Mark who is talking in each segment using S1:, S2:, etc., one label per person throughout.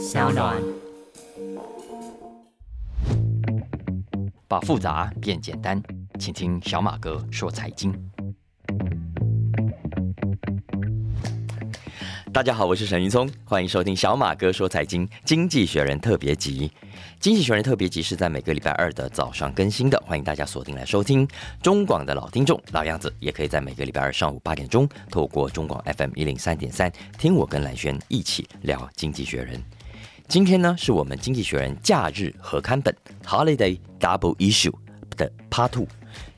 S1: 小暖。
S2: 把复杂变简单，请听小马哥说财经。大家好，我是沈云聪，欢迎收听小马哥说财经经济学人特别集。经济学人特别集是在每个礼拜二的早上更新的，欢迎大家锁定来收听。中广的老听众老样子，也可以在每个礼拜二上午八点钟，透过中广 FM 一零三点三，听我跟蓝轩一起聊经济学人。今天呢，是我们经济学人假日合刊本 Holiday Double Issue 的 Part Two。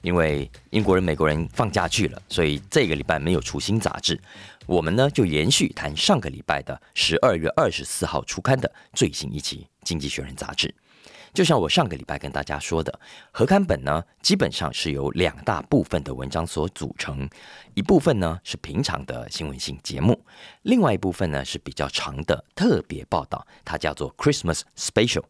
S2: 因为英国人、美国人放假去了，所以这个礼拜没有出新杂志。我们呢就延续谈上个礼拜的十二月二十四号出刊的最新一期《经济学人》杂志。就像我上个礼拜跟大家说的，合刊本呢基本上是由两大部分的文章所组成，一部分呢是平常的新闻性节目，另外一部分呢是比较长的特别报道，它叫做 Christmas Special。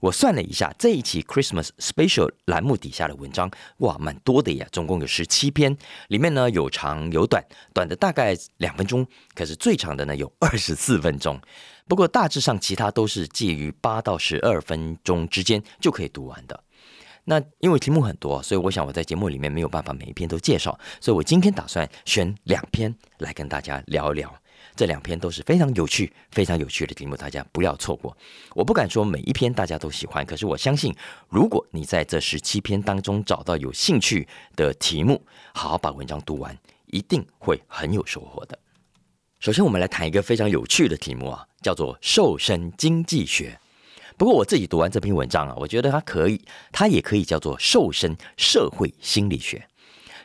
S2: 我算了一下，这一期 Christmas Special 栏目底下的文章，哇，蛮多的呀，总共有十七篇，里面呢有长有短，短的大概两分钟，可是最长的呢有 二十四分钟。不过大致上，其他都是介于八到十二分钟之间就可以读完的。那因为题目很多，所以我想我在节目里面没有办法每一篇都介绍，所以我今天打算选两篇来跟大家聊一聊。这两篇都是非常有趣、非常有趣的题目，大家不要错过。我不敢说每一篇大家都喜欢，可是我相信，如果你在这十七篇当中找到有兴趣的题目，好好把文章读完，一定会很有收获的。首先，我们来谈一个非常有趣的题目啊，叫做瘦身经济学。不过我自己读完这篇文章啊，我觉得它可以，它也可以叫做瘦身社会心理学。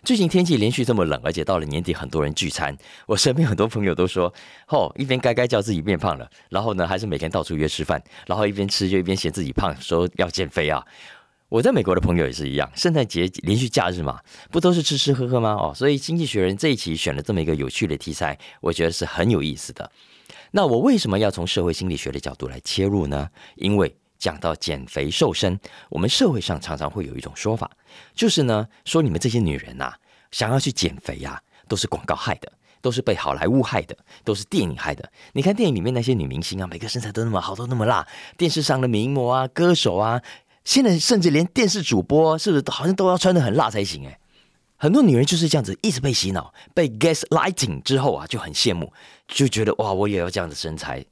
S2: 最近天气连续这么冷，而且到了年底，很多人聚餐。我身边很多朋友都说：“ 哦，一边该该叫自己变胖了，然后呢，还是每天到处约吃饭，然后一边吃就一边嫌自己胖，说要减肥啊。”我在美国的朋友也是一样，圣诞节连续假日嘛，不都是吃吃喝喝吗？哦，所以《经济学人》这一期选了这么一个有趣的题材，我觉得是很有意思的。那我为什么要从社会心理学的角度来切入呢？因为讲到减肥瘦身，我们社会上常常会有一种说法，就是呢，说你们这些女人呐，想要去减肥呀，都是广告害的，都是被好莱坞害的，都是电影害的。你看电影里面那些女明星啊，每个身材都那么好，都那么辣。电视上的名模啊、歌手啊，现在甚至连电视主播，是不是好像都要穿的很辣才行？哎，很多女人就是这样子，一直被洗脑，被 gaslighting 之后啊，就很羡慕，就觉得哇，我也要这样的身材。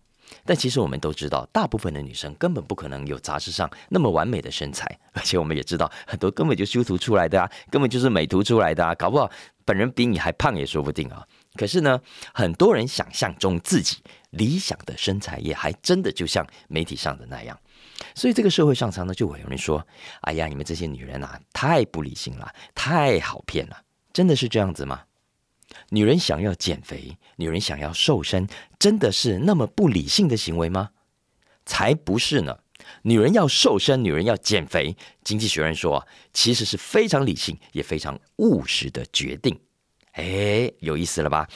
S2: 但其实我们都知道，大部分的女生根本不可能有杂志上那么完美的身材，而且我们也知道，很多根本就修图出来的啊，根本就是美图出来的啊，搞不好本人比你还胖也说不定啊。可是呢，很多人想象中自己理想的身材，也还真的就像媒体上的那样。所以这个社会上常常就会有人说：“哎呀，你们这些女人啊，太不理性了，太好骗了。”真的是这样子吗？女人想要减肥，女人想要瘦身，真的是那么不理性的行为吗？才不是呢！女人要瘦身，女人要减肥，经济学人说啊，其实是非常理性也非常务实的决定。哎，有意思了吧？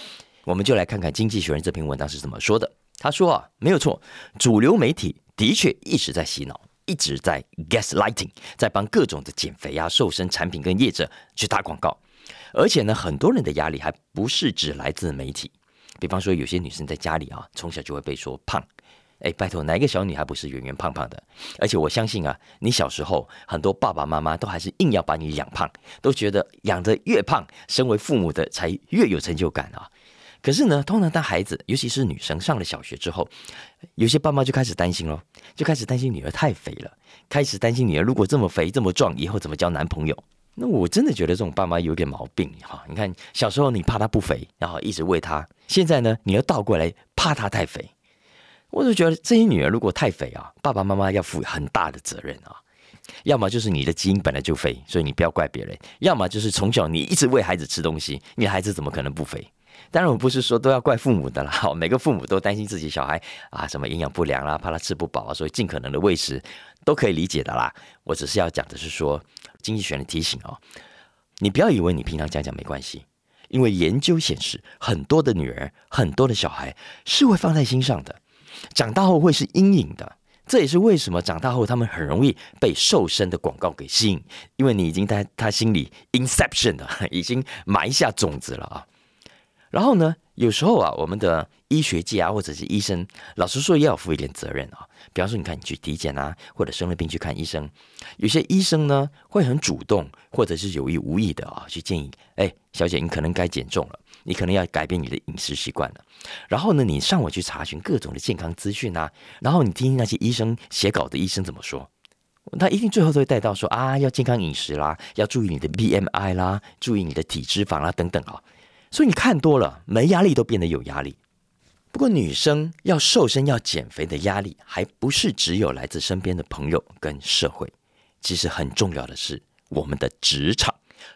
S2: 我们就来看看经济学人这篇文章是怎么说的。他说啊，没有错，主流媒体的确一直在洗脑，一直在 gaslighting，在帮各种的减肥啊、瘦身产品跟业者去打广告。而且呢，很多人的压力还不是只来自媒体。比方说，有些女生在家里啊，从小就会被说胖。哎，拜托，哪一个小女孩不是圆圆胖胖的？而且我相信啊，你小时候很多爸爸妈妈都还是硬要把你养胖，都觉得养得越胖，身为父母的才越有成就感啊。可是呢，通常当孩子，尤其是女生上了小学之后，有些爸妈就开始担心喽，就开始担心女儿太肥了，开始担心女儿如果这么肥这么壮，以后怎么交男朋友？那我真的觉得这种爸妈有点毛病哈！你看小时候你怕他不肥，然后一直喂他，现在呢你要倒过来怕他太肥，我就觉得这些女儿如果太肥啊，爸爸妈妈要负很大的责任啊。要么就是你的基因本来就肥，所以你不要怪别人；要么就是从小你一直喂孩子吃东西，你孩子怎么可能不肥？当然我不是说都要怪父母的啦，每个父母都担心自己小孩啊什么营养不良啦，怕他吃不饱啊，所以尽可能的喂食都可以理解的啦。我只是要讲的是说。经济学人提醒哦，你不要以为你平常讲讲没关系，因为研究显示，很多的女儿、很多的小孩是会放在心上的，长大后会是阴影的。这也是为什么长大后他们很容易被瘦身的广告给吸引，因为你已经在他心里 inception 的，已经埋下种子了啊。然后呢，有时候啊，我们的医学界啊，或者是医生，老实说也要负一点责任啊。比方说，你看你去体检啊，或者生了病去看医生，有些医生呢会很主动，或者是有意无意的啊，去建议，哎，小姐，你可能该减重了，你可能要改变你的饮食习惯了。然后呢，你上网去查询各种的健康资讯啊，然后你听听那些医生写稿的医生怎么说，他一定最后都会带到说啊，要健康饮食啦，要注意你的 BMI 啦，注意你的体脂肪啦等等啊。所以你看多了，没压力都变得有压力。不过女生要瘦身、要减肥的压力，还不是只有来自身边的朋友跟社会。其实很重要的是，我们的职场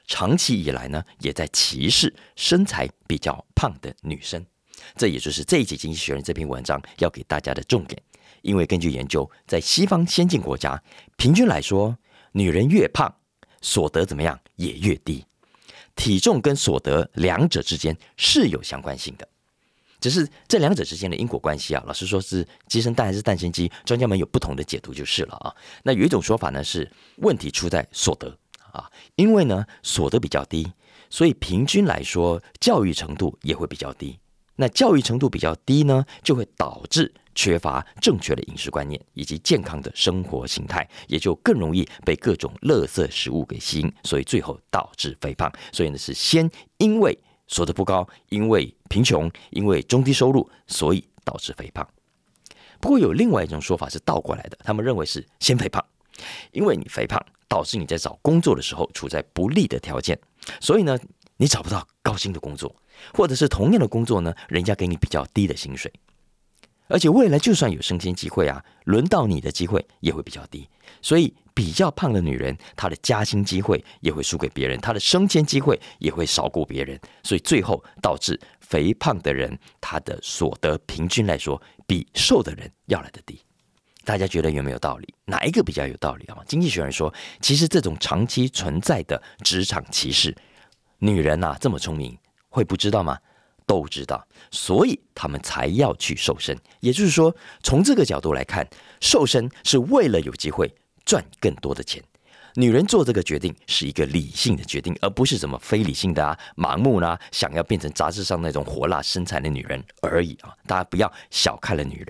S2: 长期以来呢，也在歧视身材比较胖的女生。这也就是这一集《经济学人》这篇文章要给大家的重点。因为根据研究，在西方先进国家，平均来说，女人越胖，所得怎么样也越低。体重跟所得两者之间是有相关性的，只是这两者之间的因果关系啊，老实说是鸡生蛋还是蛋生鸡，专家们有不同的解读就是了啊。那有一种说法呢是问题出在所得啊，因为呢所得比较低，所以平均来说教育程度也会比较低。那教育程度比较低呢，就会导致缺乏正确的饮食观念以及健康的生活形态，也就更容易被各种垃圾食物给吸引，所以最后导致肥胖。所以呢，是先因为所得不高，因为贫穷，因为中低收入，所以导致肥胖。不过有另外一种说法是倒过来的，他们认为是先肥胖，因为你肥胖导致你在找工作的时候处在不利的条件，所以呢，你找不到高薪的工作。或者是同样的工作呢，人家给你比较低的薪水，而且未来就算有升迁机会啊，轮到你的机会也会比较低。所以比较胖的女人，她的加薪机会也会输给别人，她的升迁机会也会少过别人。所以最后导致肥胖的人，他的所得平均来说比瘦的人要来的低。大家觉得有没有道理？哪一个比较有道理啊？经济学人说，其实这种长期存在的职场歧视，女人呐这么聪明。会不知道吗？都知道，所以他们才要去瘦身。也就是说，从这个角度来看，瘦身是为了有机会赚更多的钱。女人做这个决定是一个理性的决定，而不是什么非理性的啊、盲目啦，想要变成杂志上那种火辣身材的女人而已啊！大家不要小看了女人。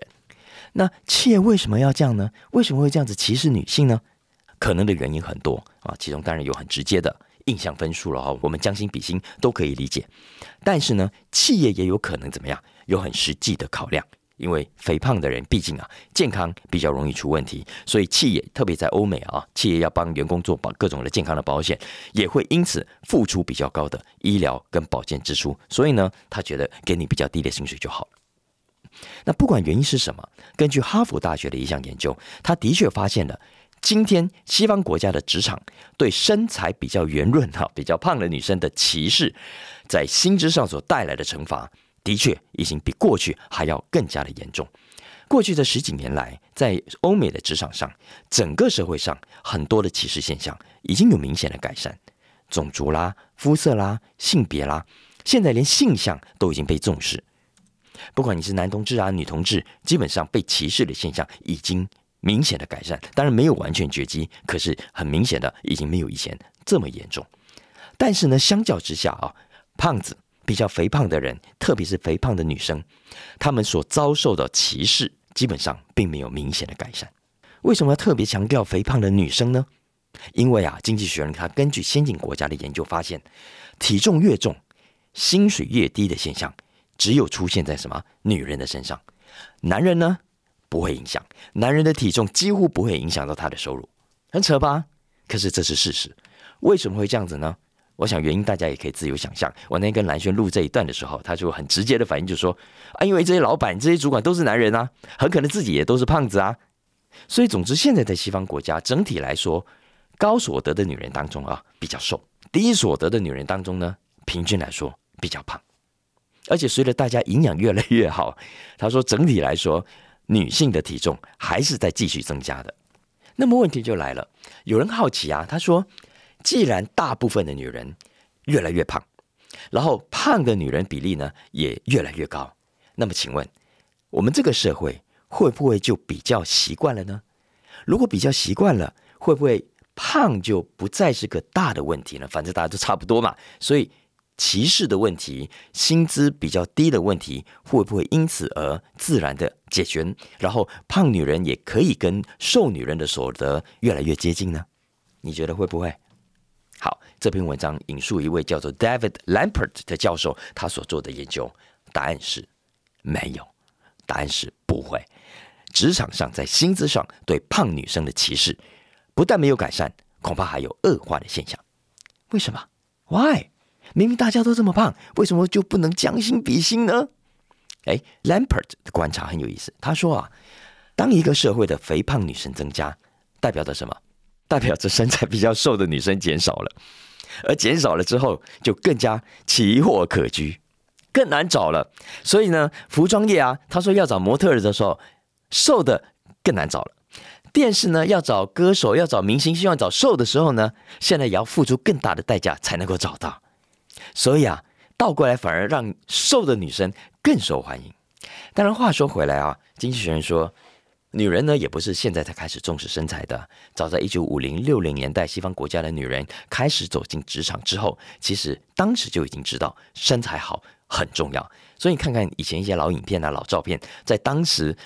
S2: 那企业为什么要这样呢？为什么会这样子歧视女性呢？可能的原因很多啊，其中当然有很直接的。印象分数了哈，我们将心比心都可以理解，但是呢，企业也有可能怎么样？有很实际的考量，因为肥胖的人毕竟啊，健康比较容易出问题，所以企业特别在欧美啊，企业要帮员工做保各种的健康的保险，也会因此付出比较高的医疗跟保健支出，所以呢，他觉得给你比较低的薪水就好。那不管原因是什么，根据哈佛大学的一项研究，他的确发现了。今天西方国家的职场对身材比较圆润、哈比较胖的女生的歧视，在薪资上所带来的惩罚，的确已经比过去还要更加的严重。过去这十几年来，在欧美的职场上，整个社会上很多的歧视现象已经有明显的改善，种族啦、肤色啦、性别啦，现在连性向都已经被重视。不管你是男同志啊、女同志，基本上被歧视的现象已经。明显的改善，当然没有完全绝迹，可是很明显的已经没有以前这么严重。但是呢，相较之下啊，胖子比较肥胖的人，特别是肥胖的女生，她们所遭受的歧视基本上并没有明显的改善。为什么要特别强调肥胖的女生呢？因为啊，经济学人他根据先进国家的研究发现，体重越重，薪水越低的现象，只有出现在什么女人的身上，男人呢？不会影响男人的体重，几乎不会影响到他的收入，很扯吧？可是这是事实。为什么会这样子呢？我想原因大家也可以自由想象。我那天跟蓝轩录这一段的时候，他就很直接的反应，就说啊，因为这些老板、这些主管都是男人啊，很可能自己也都是胖子啊。所以，总之，现在在西方国家整体来说，高所得的女人当中啊比较瘦，低所得的女人当中呢，平均来说比较胖。而且随着大家营养越来越好，他说整体来说。女性的体重还是在继续增加的，那么问题就来了。有人好奇啊，他说：“既然大部分的女人越来越胖，然后胖的女人比例呢也越来越高，那么请问我们这个社会会不会就比较习惯了呢？如果比较习惯了，会不会胖就不再是个大的问题呢？反正大家都差不多嘛，所以歧视的问题、薪资比较低的问题，会不会因此而自然的解决？然后胖女人也可以跟瘦女人的所得越来越接近呢？你觉得会不会？好，这篇文章引述一位叫做 David Lampert 的教授，他所做的研究，答案是没有，答案是不会。职场上在薪资上对胖女生的歧视，不但没有改善，恐怕还有恶化的现象。为什么？Why？明明大家都这么胖，为什么就不能将心比心呢？哎，Lampert 的观察很有意思。他说啊，当一个社会的肥胖女生增加，代表着什么？代表着身材比较瘦的女生减少了，而减少了之后，就更加奇货可居，更难找了。所以呢，服装业啊，他说要找模特儿的时候，瘦的更难找了。电视呢，要找歌手、要找明星，希望找瘦的时候呢，现在也要付出更大的代价才能够找到。所以啊，倒过来反而让瘦的女生更受欢迎。当然，话说回来啊，经济学人说。女人呢，也不是现在才开始重视身材的。早在一九五零六零年代，西方国家的女人开始走进职场之后，其实当时就已经知道身材好很重要。所以你看看以前一些老影片啊、老照片，在当时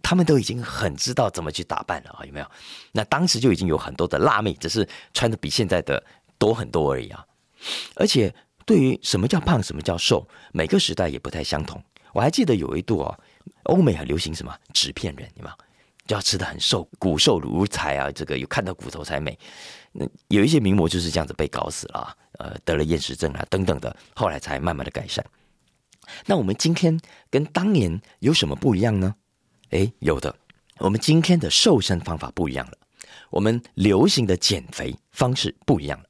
S2: 他们都已经很知道怎么去打扮了啊，有没有？那当时就已经有很多的辣妹，只是穿的比现在的多很多而已啊。而且对于什么叫胖、什么叫瘦，每个时代也不太相同。我还记得有一度哦，欧美很流行什么纸片人，有没有？就要吃的很瘦，骨瘦如柴啊！这个有看到骨头才美。那有一些名模就是这样子被搞死了，呃，得了厌食症啊等等的，后来才慢慢的改善。那我们今天跟当年有什么不一样呢？诶，有的，我们今天的瘦身方法不一样了，我们流行的减肥方式不一样了。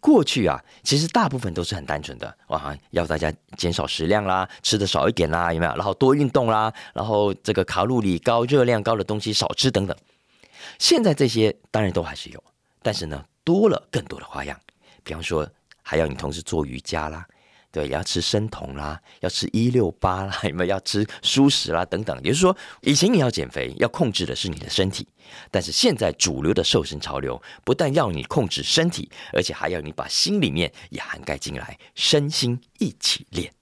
S2: 过去啊，其实大部分都是很单纯的，哇，要大家减少食量啦，吃的少一点啦，有没有？然后多运动啦，然后这个卡路里高、热量高的东西少吃等等。现在这些当然都还是有，但是呢，多了更多的花样，比方说还要你同时做瑜伽啦。对，要吃生酮啦，要吃一六八啦，有没有要吃蔬食啦等等？也就是说，以前你要减肥，要控制的是你的身体，但是现在主流的瘦身潮流，不但要你控制身体，而且还要你把心里面也涵盖进来，身心一起练。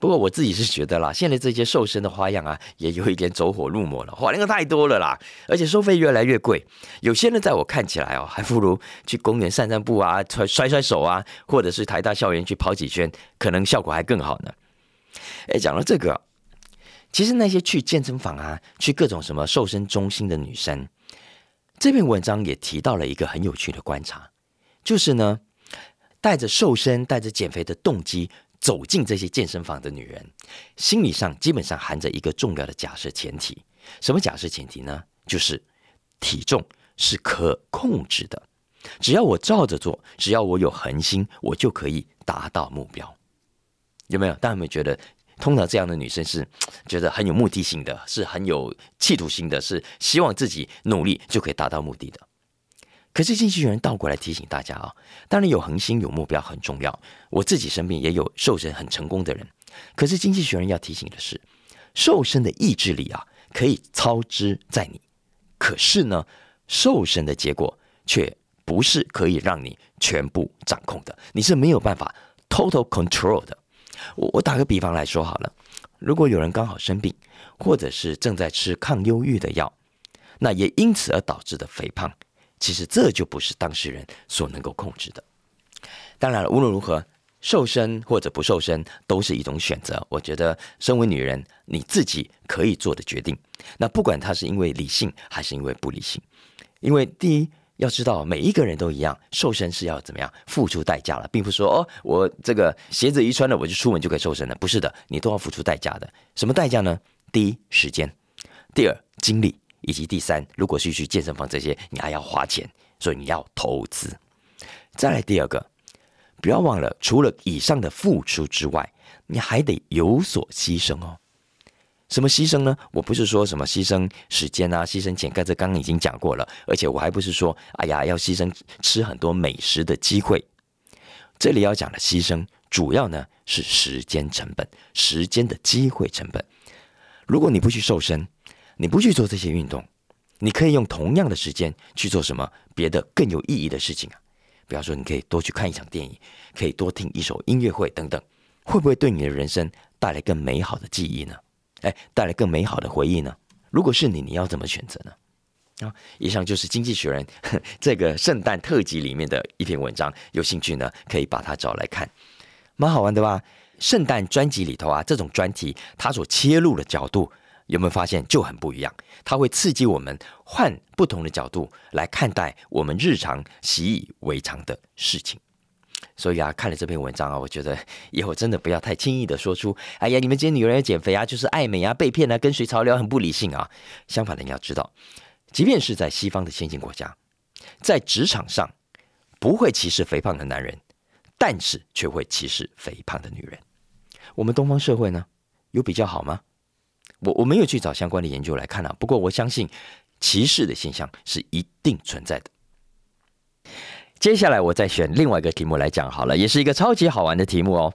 S2: 不过我自己是觉得啦，现在这些瘦身的花样啊，也有一点走火入魔了，花样太多了啦，而且收费越来越贵。有些人在我看起来哦，还不如去公园散散步啊，甩甩甩手啊，或者是台大校园去跑几圈，可能效果还更好呢。哎，讲到这个，其实那些去健身房啊，去各种什么瘦身中心的女生，这篇文章也提到了一个很有趣的观察，就是呢，带着瘦身、带着减肥的动机。走进这些健身房的女人，心理上基本上含着一个重要的假设前提。什么假设前提呢？就是体重是可控制的，只要我照着做，只要我有恒心，我就可以达到目标。有没有？大家有没有觉得，通常这样的女生是觉得很有目的性的，是很有企图心的，是希望自己努力就可以达到目的的？可是经济学人倒过来提醒大家啊，当然有恒心有目标很重要。我自己身边也有瘦身很成功的人。可是经济学人要提醒的是，瘦身的意志力啊，可以操之在你。可是呢，瘦身的结果却不是可以让你全部掌控的，你是没有办法 total control 的。我我打个比方来说好了，如果有人刚好生病，或者是正在吃抗忧郁的药，那也因此而导致的肥胖。其实这就不是当事人所能够控制的。当然了，无论如何，瘦身或者不瘦身都是一种选择。我觉得，身为女人，你自己可以做的决定。那不管她是因为理性还是因为不理性，因为第一要知道，每一个人都一样，瘦身是要怎么样付出代价了，并不是说哦，我这个鞋子一穿了我就出门就可以瘦身了。不是的，你都要付出代价的。什么代价呢？第一，时间；第二，精力。以及第三，如果是去健身房这些，你还要花钱，所以你要投资。再来第二个，不要忘了，除了以上的付出之外，你还得有所牺牲哦。什么牺牲呢？我不是说什么牺牲时间啊，牺牲钱，刚才刚刚已经讲过了。而且我还不是说，哎呀，要牺牲吃很多美食的机会。这里要讲的牺牲，主要呢是时间成本，时间的机会成本。如果你不去瘦身，你不去做这些运动，你可以用同样的时间去做什么别的更有意义的事情啊？比方说，你可以多去看一场电影，可以多听一首音乐会等等，会不会对你的人生带来更美好的记忆呢？哎，带来更美好的回忆呢？如果是你，你要怎么选择呢？啊，以上就是《经济学人》这个圣诞特辑里面的一篇文章，有兴趣呢可以把它找来看，蛮好玩的吧？圣诞专辑里头啊，这种专题它所切入的角度有没有发现就很不一样？它会刺激我们换不同的角度来看待我们日常习以为常的事情。所以啊，看了这篇文章啊，我觉得以后真的不要太轻易的说出“哎呀，你们这些女人要减肥啊，就是爱美啊，被骗啊，跟随潮流很不理性啊”。相反的，你要知道。即便是在西方的先进国家，在职场上不会歧视肥胖的男人，但是却会歧视肥胖的女人。我们东方社会呢，有比较好吗？我我没有去找相关的研究来看啊。不过我相信歧视的现象是一定存在的。接下来我再选另外一个题目来讲好了，也是一个超级好玩的题目哦。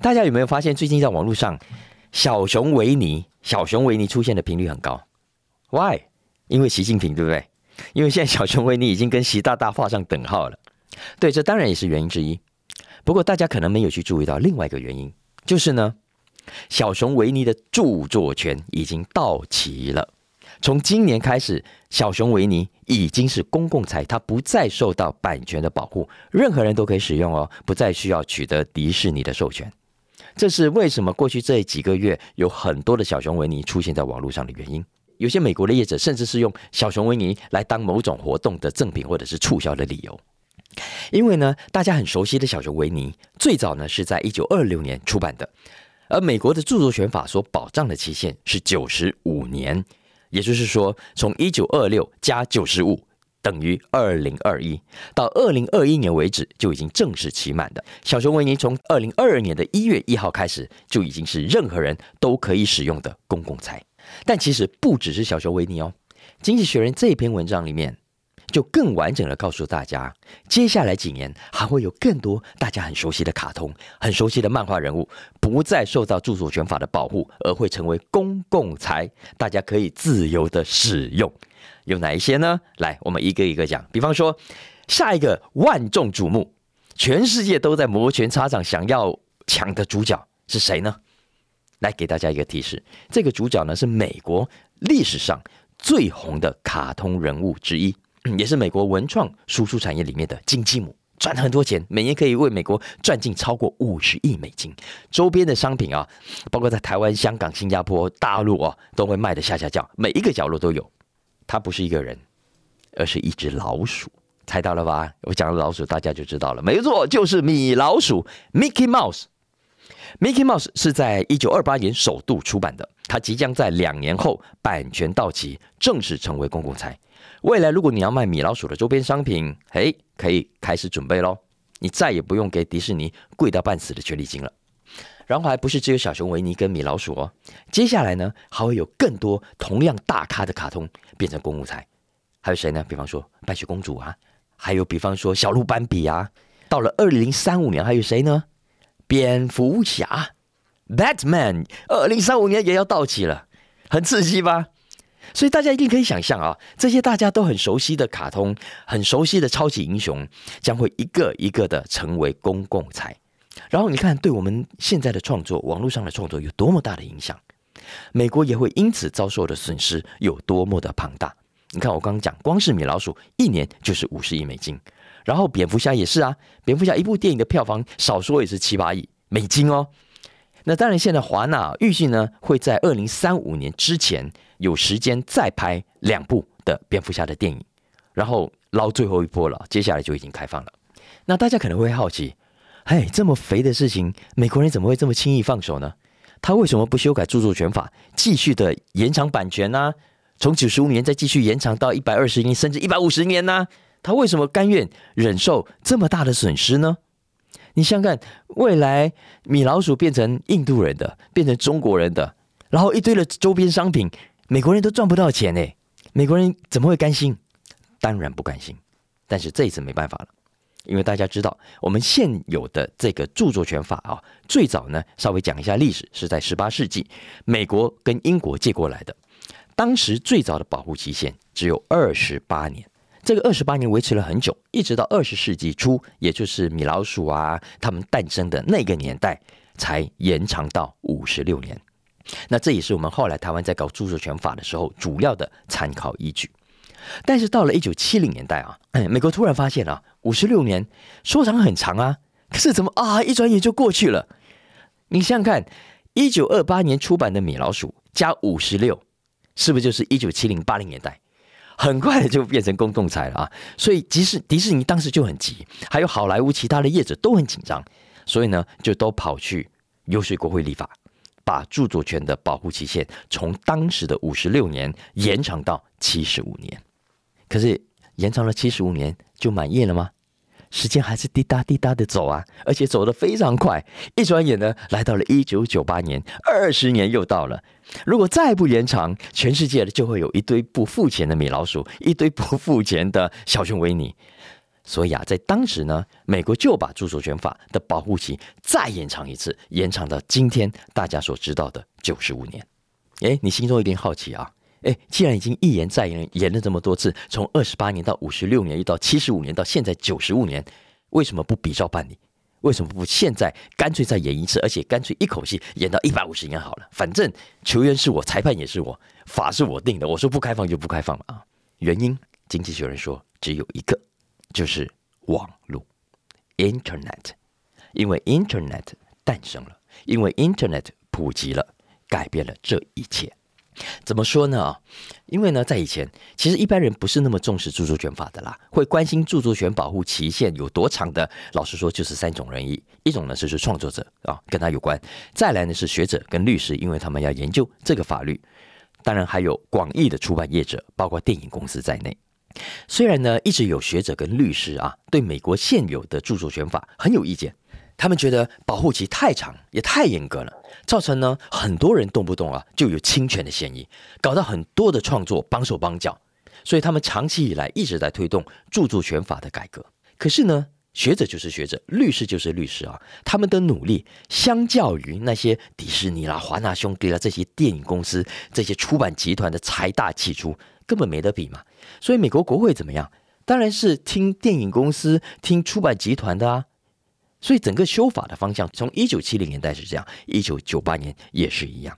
S2: 大家有没有发现，最近在网络上，小熊维尼、小熊维尼出现的频率很高？Why？因为习近平，对不对？因为现在小熊维尼已经跟习大大画上等号了。对，这当然也是原因之一。不过大家可能没有去注意到另外一个原因，就是呢，小熊维尼的著作权已经到期了。从今年开始，小熊维尼已经是公共财，它不再受到版权的保护，任何人都可以使用哦，不再需要取得迪士尼的授权。这是为什么过去这几个月有很多的小熊维尼出现在网络上的原因。有些美国的业者甚至是用小熊维尼来当某种活动的赠品或者是促销的理由，因为呢，大家很熟悉的小熊维尼最早呢是在一九二六年出版的，而美国的著作权法所保障的期限是九十五年，也就是说，从一九二六加九十五等于二零二一，到二零二一年为止就已经正式期满的。小熊维尼从二零二二年的一月一号开始就已经是任何人都可以使用的公共财。但其实不只是小熊维尼哦，《经济学人》这篇文章里面就更完整的告诉大家，接下来几年还会有更多大家很熟悉的卡通、很熟悉的漫画人物，不再受到著作权法的保护，而会成为公共财，大家可以自由的使用。有哪一些呢？来，我们一个一个讲。比方说，下一个万众瞩目、全世界都在摩拳擦掌想要抢的主角是谁呢？来给大家一个提示，这个主角呢是美国历史上最红的卡通人物之一，也是美国文创输出产业里面的金鸡母，赚很多钱，每年可以为美国赚进超过五十亿美金。周边的商品啊，包括在台湾、香港、新加坡、大陆啊，都会卖的下下叫，每一个角落都有。它不是一个人，而是一只老鼠，猜到了吧？我讲的老鼠，大家就知道了，没错，就是米老鼠 （Mickey Mouse）。Mickey Mouse 是在一九二八年首度出版的，它即将在两年后版权到期，正式成为公共财。未来如果你要卖米老鼠的周边商品，嘿，可以开始准备喽！你再也不用给迪士尼贵到半死的权利金了。然后还不是只有小熊维尼跟米老鼠哦，接下来呢还会有更多同样大咖的卡通变成公共财。还有谁呢？比方说白雪公主啊，还有比方说小鹿斑比啊。到了二零三五年，还有谁呢？蝙蝠侠，Batman，二零三五年也要到期了，很刺激吧？所以大家一定可以想象啊，这些大家都很熟悉的卡通，很熟悉的超级英雄，将会一个一个的成为公共财。然后你看，对我们现在的创作，网络上的创作有多么大的影响，美国也会因此遭受的损失有多么的庞大。你看，我刚刚讲，光是米老鼠一年就是五十亿美金。然后蝙蝠侠也是啊，蝙蝠侠一部电影的票房少说也是七八亿美金哦。那当然，现在华纳预计呢会在二零三五年之前有时间再拍两部的蝙蝠侠的电影，然后捞最后一波了。接下来就已经开放了。那大家可能会好奇，嘿，这么肥的事情，美国人怎么会这么轻易放手呢？他为什么不修改著作权法，继续的延长版权呢？从九十五年再继续延长到一百二十年，甚至一百五十年呢？他为什么甘愿忍受这么大的损失呢？你想想看，未来米老鼠变成印度人的，变成中国人的，然后一堆的周边商品，美国人都赚不到钱哎，美国人怎么会甘心？当然不甘心。但是这一次没办法了，因为大家知道，我们现有的这个著作权法啊，最早呢，稍微讲一下历史，是在十八世纪美国跟英国借过来的，当时最早的保护期限只有二十八年。这个二十八年维持了很久，一直到二十世纪初，也就是米老鼠啊它们诞生的那个年代，才延长到五十六年。那这也是我们后来台湾在搞著作权法的时候主要的参考依据。但是到了一九七零年代啊，美国突然发现啊，五十六年说长很长啊，可是怎么啊，一转眼就过去了？你想想看，一九二八年出版的《米老鼠》加五十六，是不是就是一九七零八零年代？很快的就变成公共财了啊！所以即使迪士尼当时就很急，还有好莱坞其他的业者都很紧张，所以呢，就都跑去游说国会立法。把著作权的保护期限从当时的五十六年延长到七十五年，可是延长了七十五年就满意了吗？时间还是滴答滴答的走啊，而且走得非常快，一转眼呢来到了一九九八年，二十年又到了。如果再不延长，全世界就会有一堆不付钱的米老鼠，一堆不付钱的小熊维尼。所以啊，在当时呢，美国就把著作权法的保护期再延长一次，延长到今天大家所知道的九十五年。哎，你心中一定好奇啊！哎，既然已经一延再延，延了这么多次，从二十八年到五十六年，又到七十五年，到现在九十五年，为什么不比照办理？为什么不现在干脆再演一次，而且干脆一口气演到一百五十年好了？反正球员是我，裁判也是我，法是我定的，我说不开放就不开放了啊！原因，经济学人说只有一个。就是网络，Internet，因为 Internet 诞生了，因为 Internet 普及了，改变了这一切。怎么说呢？因为呢，在以前，其实一般人不是那么重视著作权法的啦，会关心著作权保护期限有多长的。老实说，就是三种人一，一种呢就是创作者啊，跟他有关；再来呢是学者跟律师，因为他们要研究这个法律；当然还有广义的出版业者，包括电影公司在内。虽然呢，一直有学者跟律师啊，对美国现有的著作权法很有意见，他们觉得保护期太长，也太严格了，造成呢很多人动不动啊就有侵权的嫌疑，搞到很多的创作帮手帮脚，所以他们长期以来一直在推动著作权法的改革。可是呢，学者就是学者，律师就是律师啊，他们的努力相较于那些迪士尼啦、华纳兄弟啦这些电影公司、这些出版集团的财大气粗。根本没得比嘛，所以美国国会怎么样？当然是听电影公司、听出版集团的啊。所以整个修法的方向，从一九七零年代是这样，一九九八年也是一样。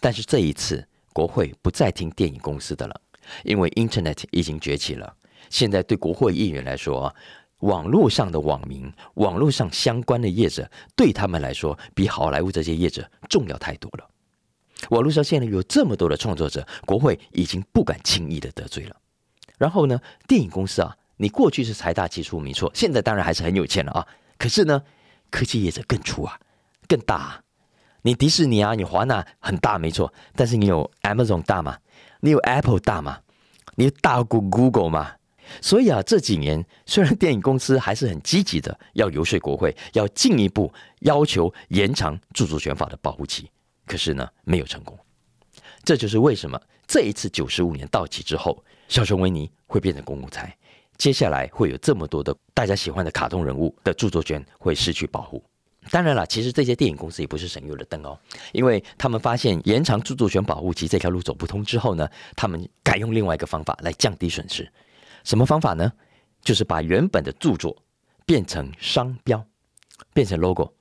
S2: 但是这一次，国会不再听电影公司的了，因为 Internet 已经崛起了。现在对国会议员来说，网络上的网民、网络上相关的业者，对他们来说，比好莱坞这些业者重要太多了。网络上现在有这么多的创作者，国会已经不敢轻易的得罪了。然后呢，电影公司啊，你过去是财大气粗没错，现在当然还是很有钱了啊。可是呢，科技业者更粗啊，更大。你迪士尼啊，你华纳很大没错，但是你有 Amazon 大吗？你有 Apple 大吗？你有大过 Google 吗？所以啊，这几年虽然电影公司还是很积极的要游说国会，要进一步要求延长著作权法的保护期。可是呢，没有成功。这就是为什么这一次九十五年到期之后，小熊维尼会变成公共财。接下来会有这么多的大家喜欢的卡通人物的著作权会失去保护。当然了，其实这些电影公司也不是省油的灯哦，因为他们发现延长著作权保护期这条路走不通之后呢，他们改用另外一个方法来降低损失。什么方法呢？就是把原本的著作变成商标，变成 logo。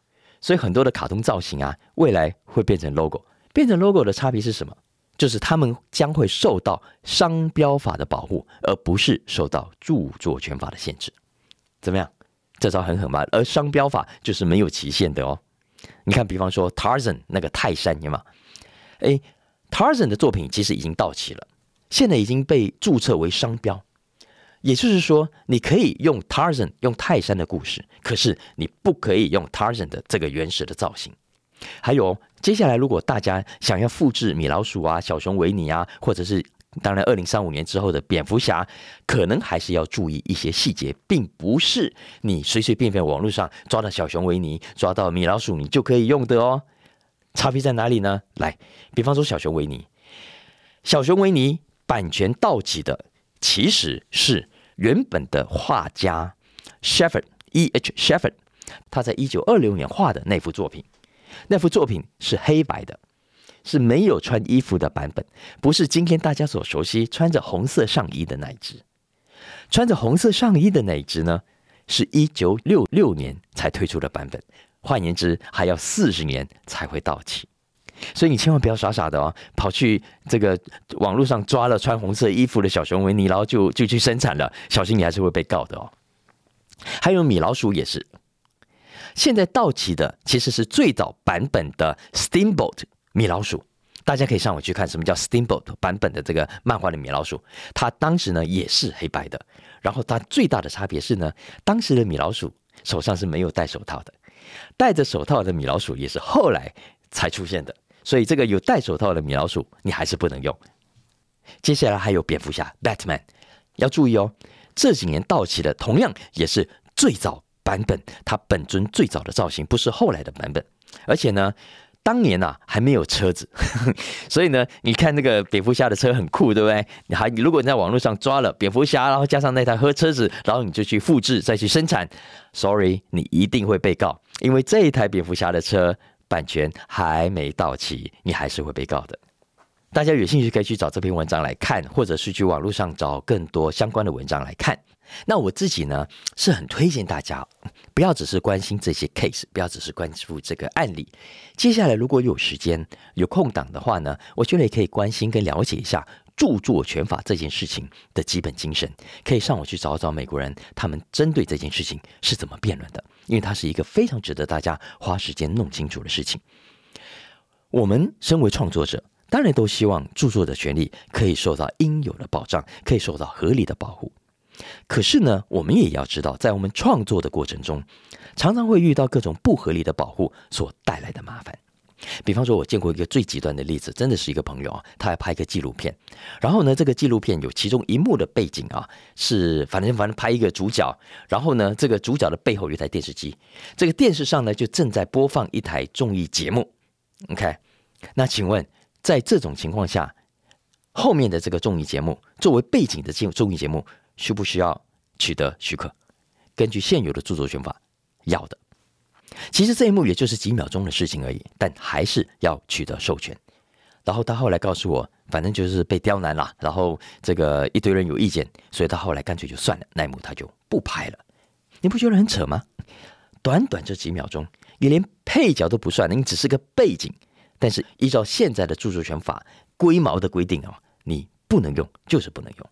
S2: 所以很多的卡通造型啊，未来会变成 logo。变成 logo 的差别是什么？就是他们将会受到商标法的保护，而不是受到著作权法的限制。怎么样？这招很狠吧？而商标法就是没有期限的哦。你看，比方说 Tarzan 那个泰山，有吗？哎，Tarzan 的作品其实已经到期了，现在已经被注册为商标。也就是说，你可以用 Tarzan 用泰山的故事，可是你不可以用 Tarzan 的这个原始的造型。还有，接下来如果大家想要复制米老鼠啊、小熊维尼啊，或者是当然二零三五年之后的蝙蝠侠，可能还是要注意一些细节，并不是你随随便便网络上抓到小熊维尼、抓到米老鼠你就可以用的哦。差别在哪里呢？来，比方说小熊维尼，小熊维尼版权到期的其实是。原本的画家 Shefford E. H. Shefford，他在一九二六年画的那幅作品，那幅作品是黑白的，是没有穿衣服的版本，不是今天大家所熟悉穿着红色上衣的那一只。穿着红色上衣的那一只呢，是一九六六年才推出的版本，换言之，还要四十年才会到期。所以你千万不要傻傻的哦，跑去这个网络上抓了穿红色衣服的小熊维尼，然后就就去生产了，小心你还是会被告的哦。还有米老鼠也是，现在到期的其实是最早版本的 Steamboat 米老鼠，大家可以上网去看什么叫 Steamboat 版本的这个漫画的米老鼠，它当时呢也是黑白的，然后它最大的差别是呢，当时的米老鼠手上是没有戴手套的，戴着手套的米老鼠也是后来才出现的。所以这个有戴手套的米老鼠，你还是不能用。接下来还有蝙蝠侠 Batman，要注意哦，这几年到期的同样也是最早版本，它本尊最早的造型，不是后来的版本。而且呢，当年呐还没有车子，所以呢，你看那个蝙蝠侠的车很酷，对不对？你还如果你在网络上抓了蝙蝠侠，然后加上那台黑车子，然后你就去复制再去生产，Sorry，你一定会被告，因为这一台蝙蝠侠的车。版权还没到期，你还是会被告的。大家有兴趣可以去找这篇文章来看，或者是去网络上找更多相关的文章来看。那我自己呢，是很推荐大家不要只是关心这些 case，不要只是关注这个案例。接下来如果有时间、有空档的话呢，我觉得也可以关心跟了解一下。著作权法这件事情的基本精神，可以上网去找找美国人他们针对这件事情是怎么辩论的，因为它是一个非常值得大家花时间弄清楚的事情。我们身为创作者，当然都希望著作的权利可以受到应有的保障，可以受到合理的保护。可是呢，我们也要知道，在我们创作的过程中，常常会遇到各种不合理的保护所带来的麻烦。比方说，我见过一个最极端的例子，真的是一个朋友啊，他还拍一个纪录片，然后呢，这个纪录片有其中一幕的背景啊，是反正反正拍一个主角，然后呢，这个主角的背后有一台电视机，这个电视上呢就正在播放一台综艺节目，OK，那请问在这种情况下，后面的这个综艺节目作为背景的综综艺节目，需不需要取得许可？根据现有的著作权法，要的。其实这一幕也就是几秒钟的事情而已，但还是要取得授权。然后他后来告诉我，反正就是被刁难了，然后这个一堆人有意见，所以他后来干脆就算了，那一幕他就不拍了。你不觉得很扯吗？短短这几秒钟，你连配角都不算，你只是个背景。但是依照现在的著作权法龟毛的规定哦，你不能用，就是不能用。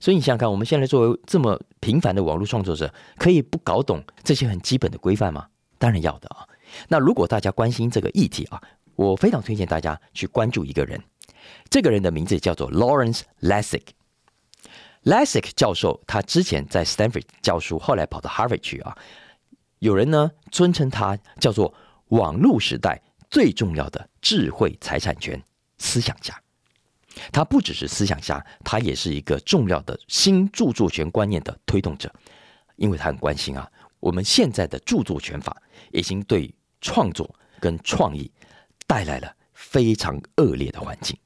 S2: 所以你想想看，我们现在作为这么平凡的网络创作者，可以不搞懂这些很基本的规范吗？当然要的啊！那如果大家关心这个议题啊，我非常推荐大家去关注一个人。这个人的名字叫做 Lawrence Lessig。Lessig 教授他之前在 Stanford 教书，后来跑到 Harvard 去啊。有人呢尊称他叫做网络时代最重要的智慧财产权思想家。他不只是思想家，他也是一个重要的新著作权观念的推动者，因为他很关心啊。我们现在的著作权法已经对创作跟创意带来了非常恶劣的环境。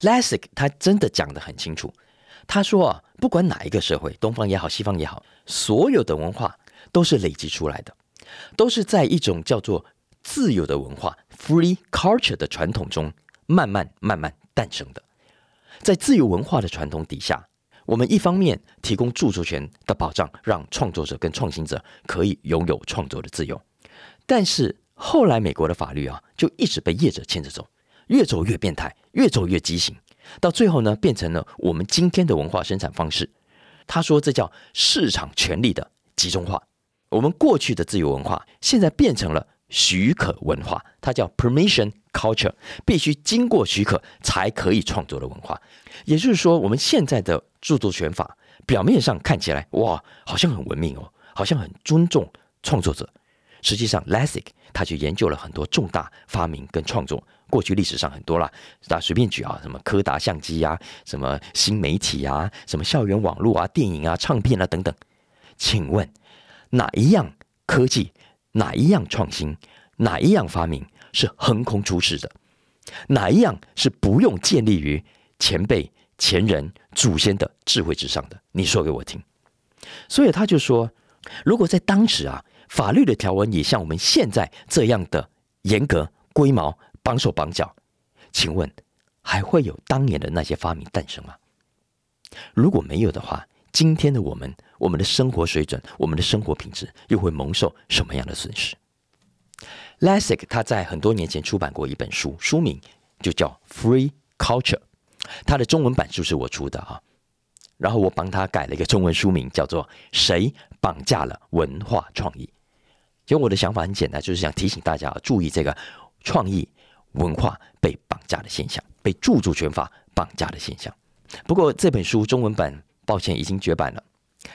S2: Lessig 他真的讲得很清楚，他说啊，不管哪一个社会，东方也好，西方也好，所有的文化都是累积出来的，都是在一种叫做自由的文化 （free culture） 的传统中慢慢慢慢诞生的。在自由文化的传统底下。我们一方面提供著作权的保障，让创作者跟创新者可以拥有创作的自由，但是后来美国的法律啊，就一直被业者牵着走，越走越变态，越走越畸形，到最后呢，变成了我们今天的文化生产方式。他说这叫市场权力的集中化。我们过去的自由文化，现在变成了许可文化，它叫 permission culture，必须经过许可才可以创作的文化。也就是说，我们现在的著作权法表面上看起来哇，好像很文明哦，好像很尊重创作者。实际上，Lessig 他去研究了很多重大发明跟创作，过去历史上很多啦，大随便举啊，什么柯达相机呀，什么新媒体啊，什么校园网络啊，电影啊，唱片啊等等。请问哪一样科技，哪一样创新，哪一样发明是横空出世的？哪一样是不用建立于前辈？前人祖先的智慧之上的，你说给我听。所以他就说，如果在当时啊，法律的条文也像我们现在这样的严格、龟毛、绑手绑脚，请问还会有当年的那些发明诞生吗？如果没有的话，今天的我们，我们的生活水准，我们的生活品质又会蒙受什么样的损失？Lessig 他在很多年前出版过一本书，书名就叫《Free Culture》，他的中文版就是我出的啊。然后我帮他改了一个中文书名，叫做《谁绑架了文化创意》。其实我的想法很简单，就是想提醒大家注意这个创意文化被绑架的现象，被著作权法绑架的现象。不过这本书中文版，抱歉已经绝版了。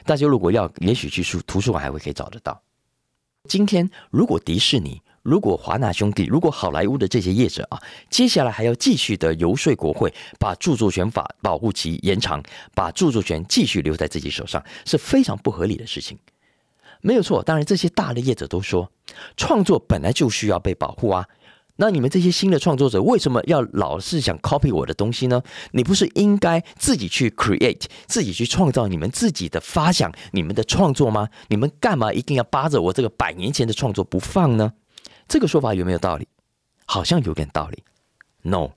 S2: 大家如果要，也许去书图书馆还会可以找得到。今天如果迪士尼、如果华纳兄弟、如果好莱坞的这些业者啊，接下来还要继续的游说国会，把著作权法保护期延长，把著作权继续留在自己手上，是非常不合理的事情。没有错，当然这些大的业者都说，创作本来就需要被保护啊。那你们这些新的创作者为什么要老是想 copy 我的东西呢？你不是应该自己去 create，自己去创造你们自己的发想、你们的创作吗？你们干嘛一定要扒着我这个百年前的创作不放呢？这个说法有没有道理？好像有点道理。No，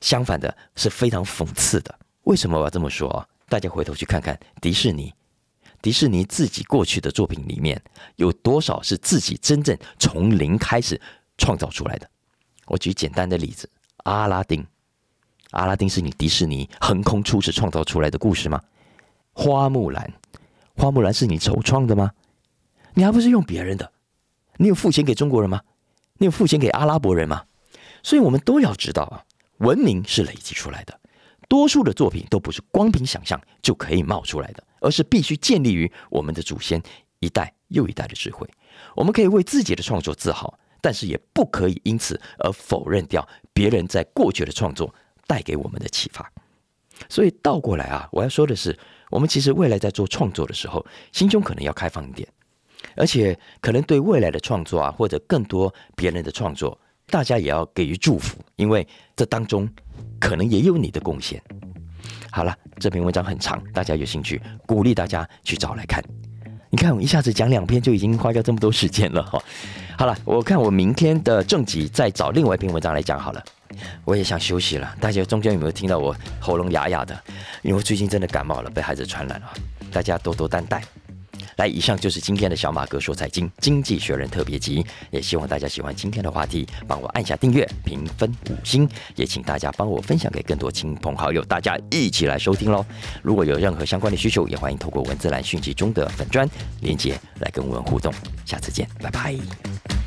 S2: 相反的是非常讽刺的。为什么我要这么说啊？大家回头去看看迪士尼，迪士尼自己过去的作品里面有多少是自己真正从零开始创造出来的？我举简单的例子，阿拉丁。阿拉丁是你迪士尼横空出世创造出来的故事吗？花木兰，花木兰是你首创的吗？你还不是用别人的？你有付钱给中国人吗？你有付钱给阿拉伯人吗？所以我们都要知道啊，文明是累积出来的，多数的作品都不是光凭想象就可以冒出来的，而是必须建立于我们的祖先一代又一代的智慧。我们可以为自己的创作自豪。但是也不可以因此而否认掉别人在过去的创作带给我们的启发。所以倒过来啊，我要说的是，我们其实未来在做创作的时候，心胸可能要开放一点，而且可能对未来的创作啊，或者更多别人的创作，大家也要给予祝福，因为这当中可能也有你的贡献。好了，这篇文章很长，大家有兴趣，鼓励大家去找来看。你看，我一下子讲两篇就已经花掉这么多时间了哈。好了，我看我明天的正集再找另外一篇文章来讲好了。我也想休息了，大家中间有没有听到我喉咙哑哑的？因为最近真的感冒了，被孩子传染了，大家多多担待。来，以上就是今天的小马哥说财经经济学人特别集，也希望大家喜欢今天的话题，帮我按下订阅、评分五星，也请大家帮我分享给更多亲朋好友，大家一起来收听喽。如果有任何相关的需求，也欢迎透过文字栏讯息中的粉砖链接来跟我们互动。下次见，拜拜。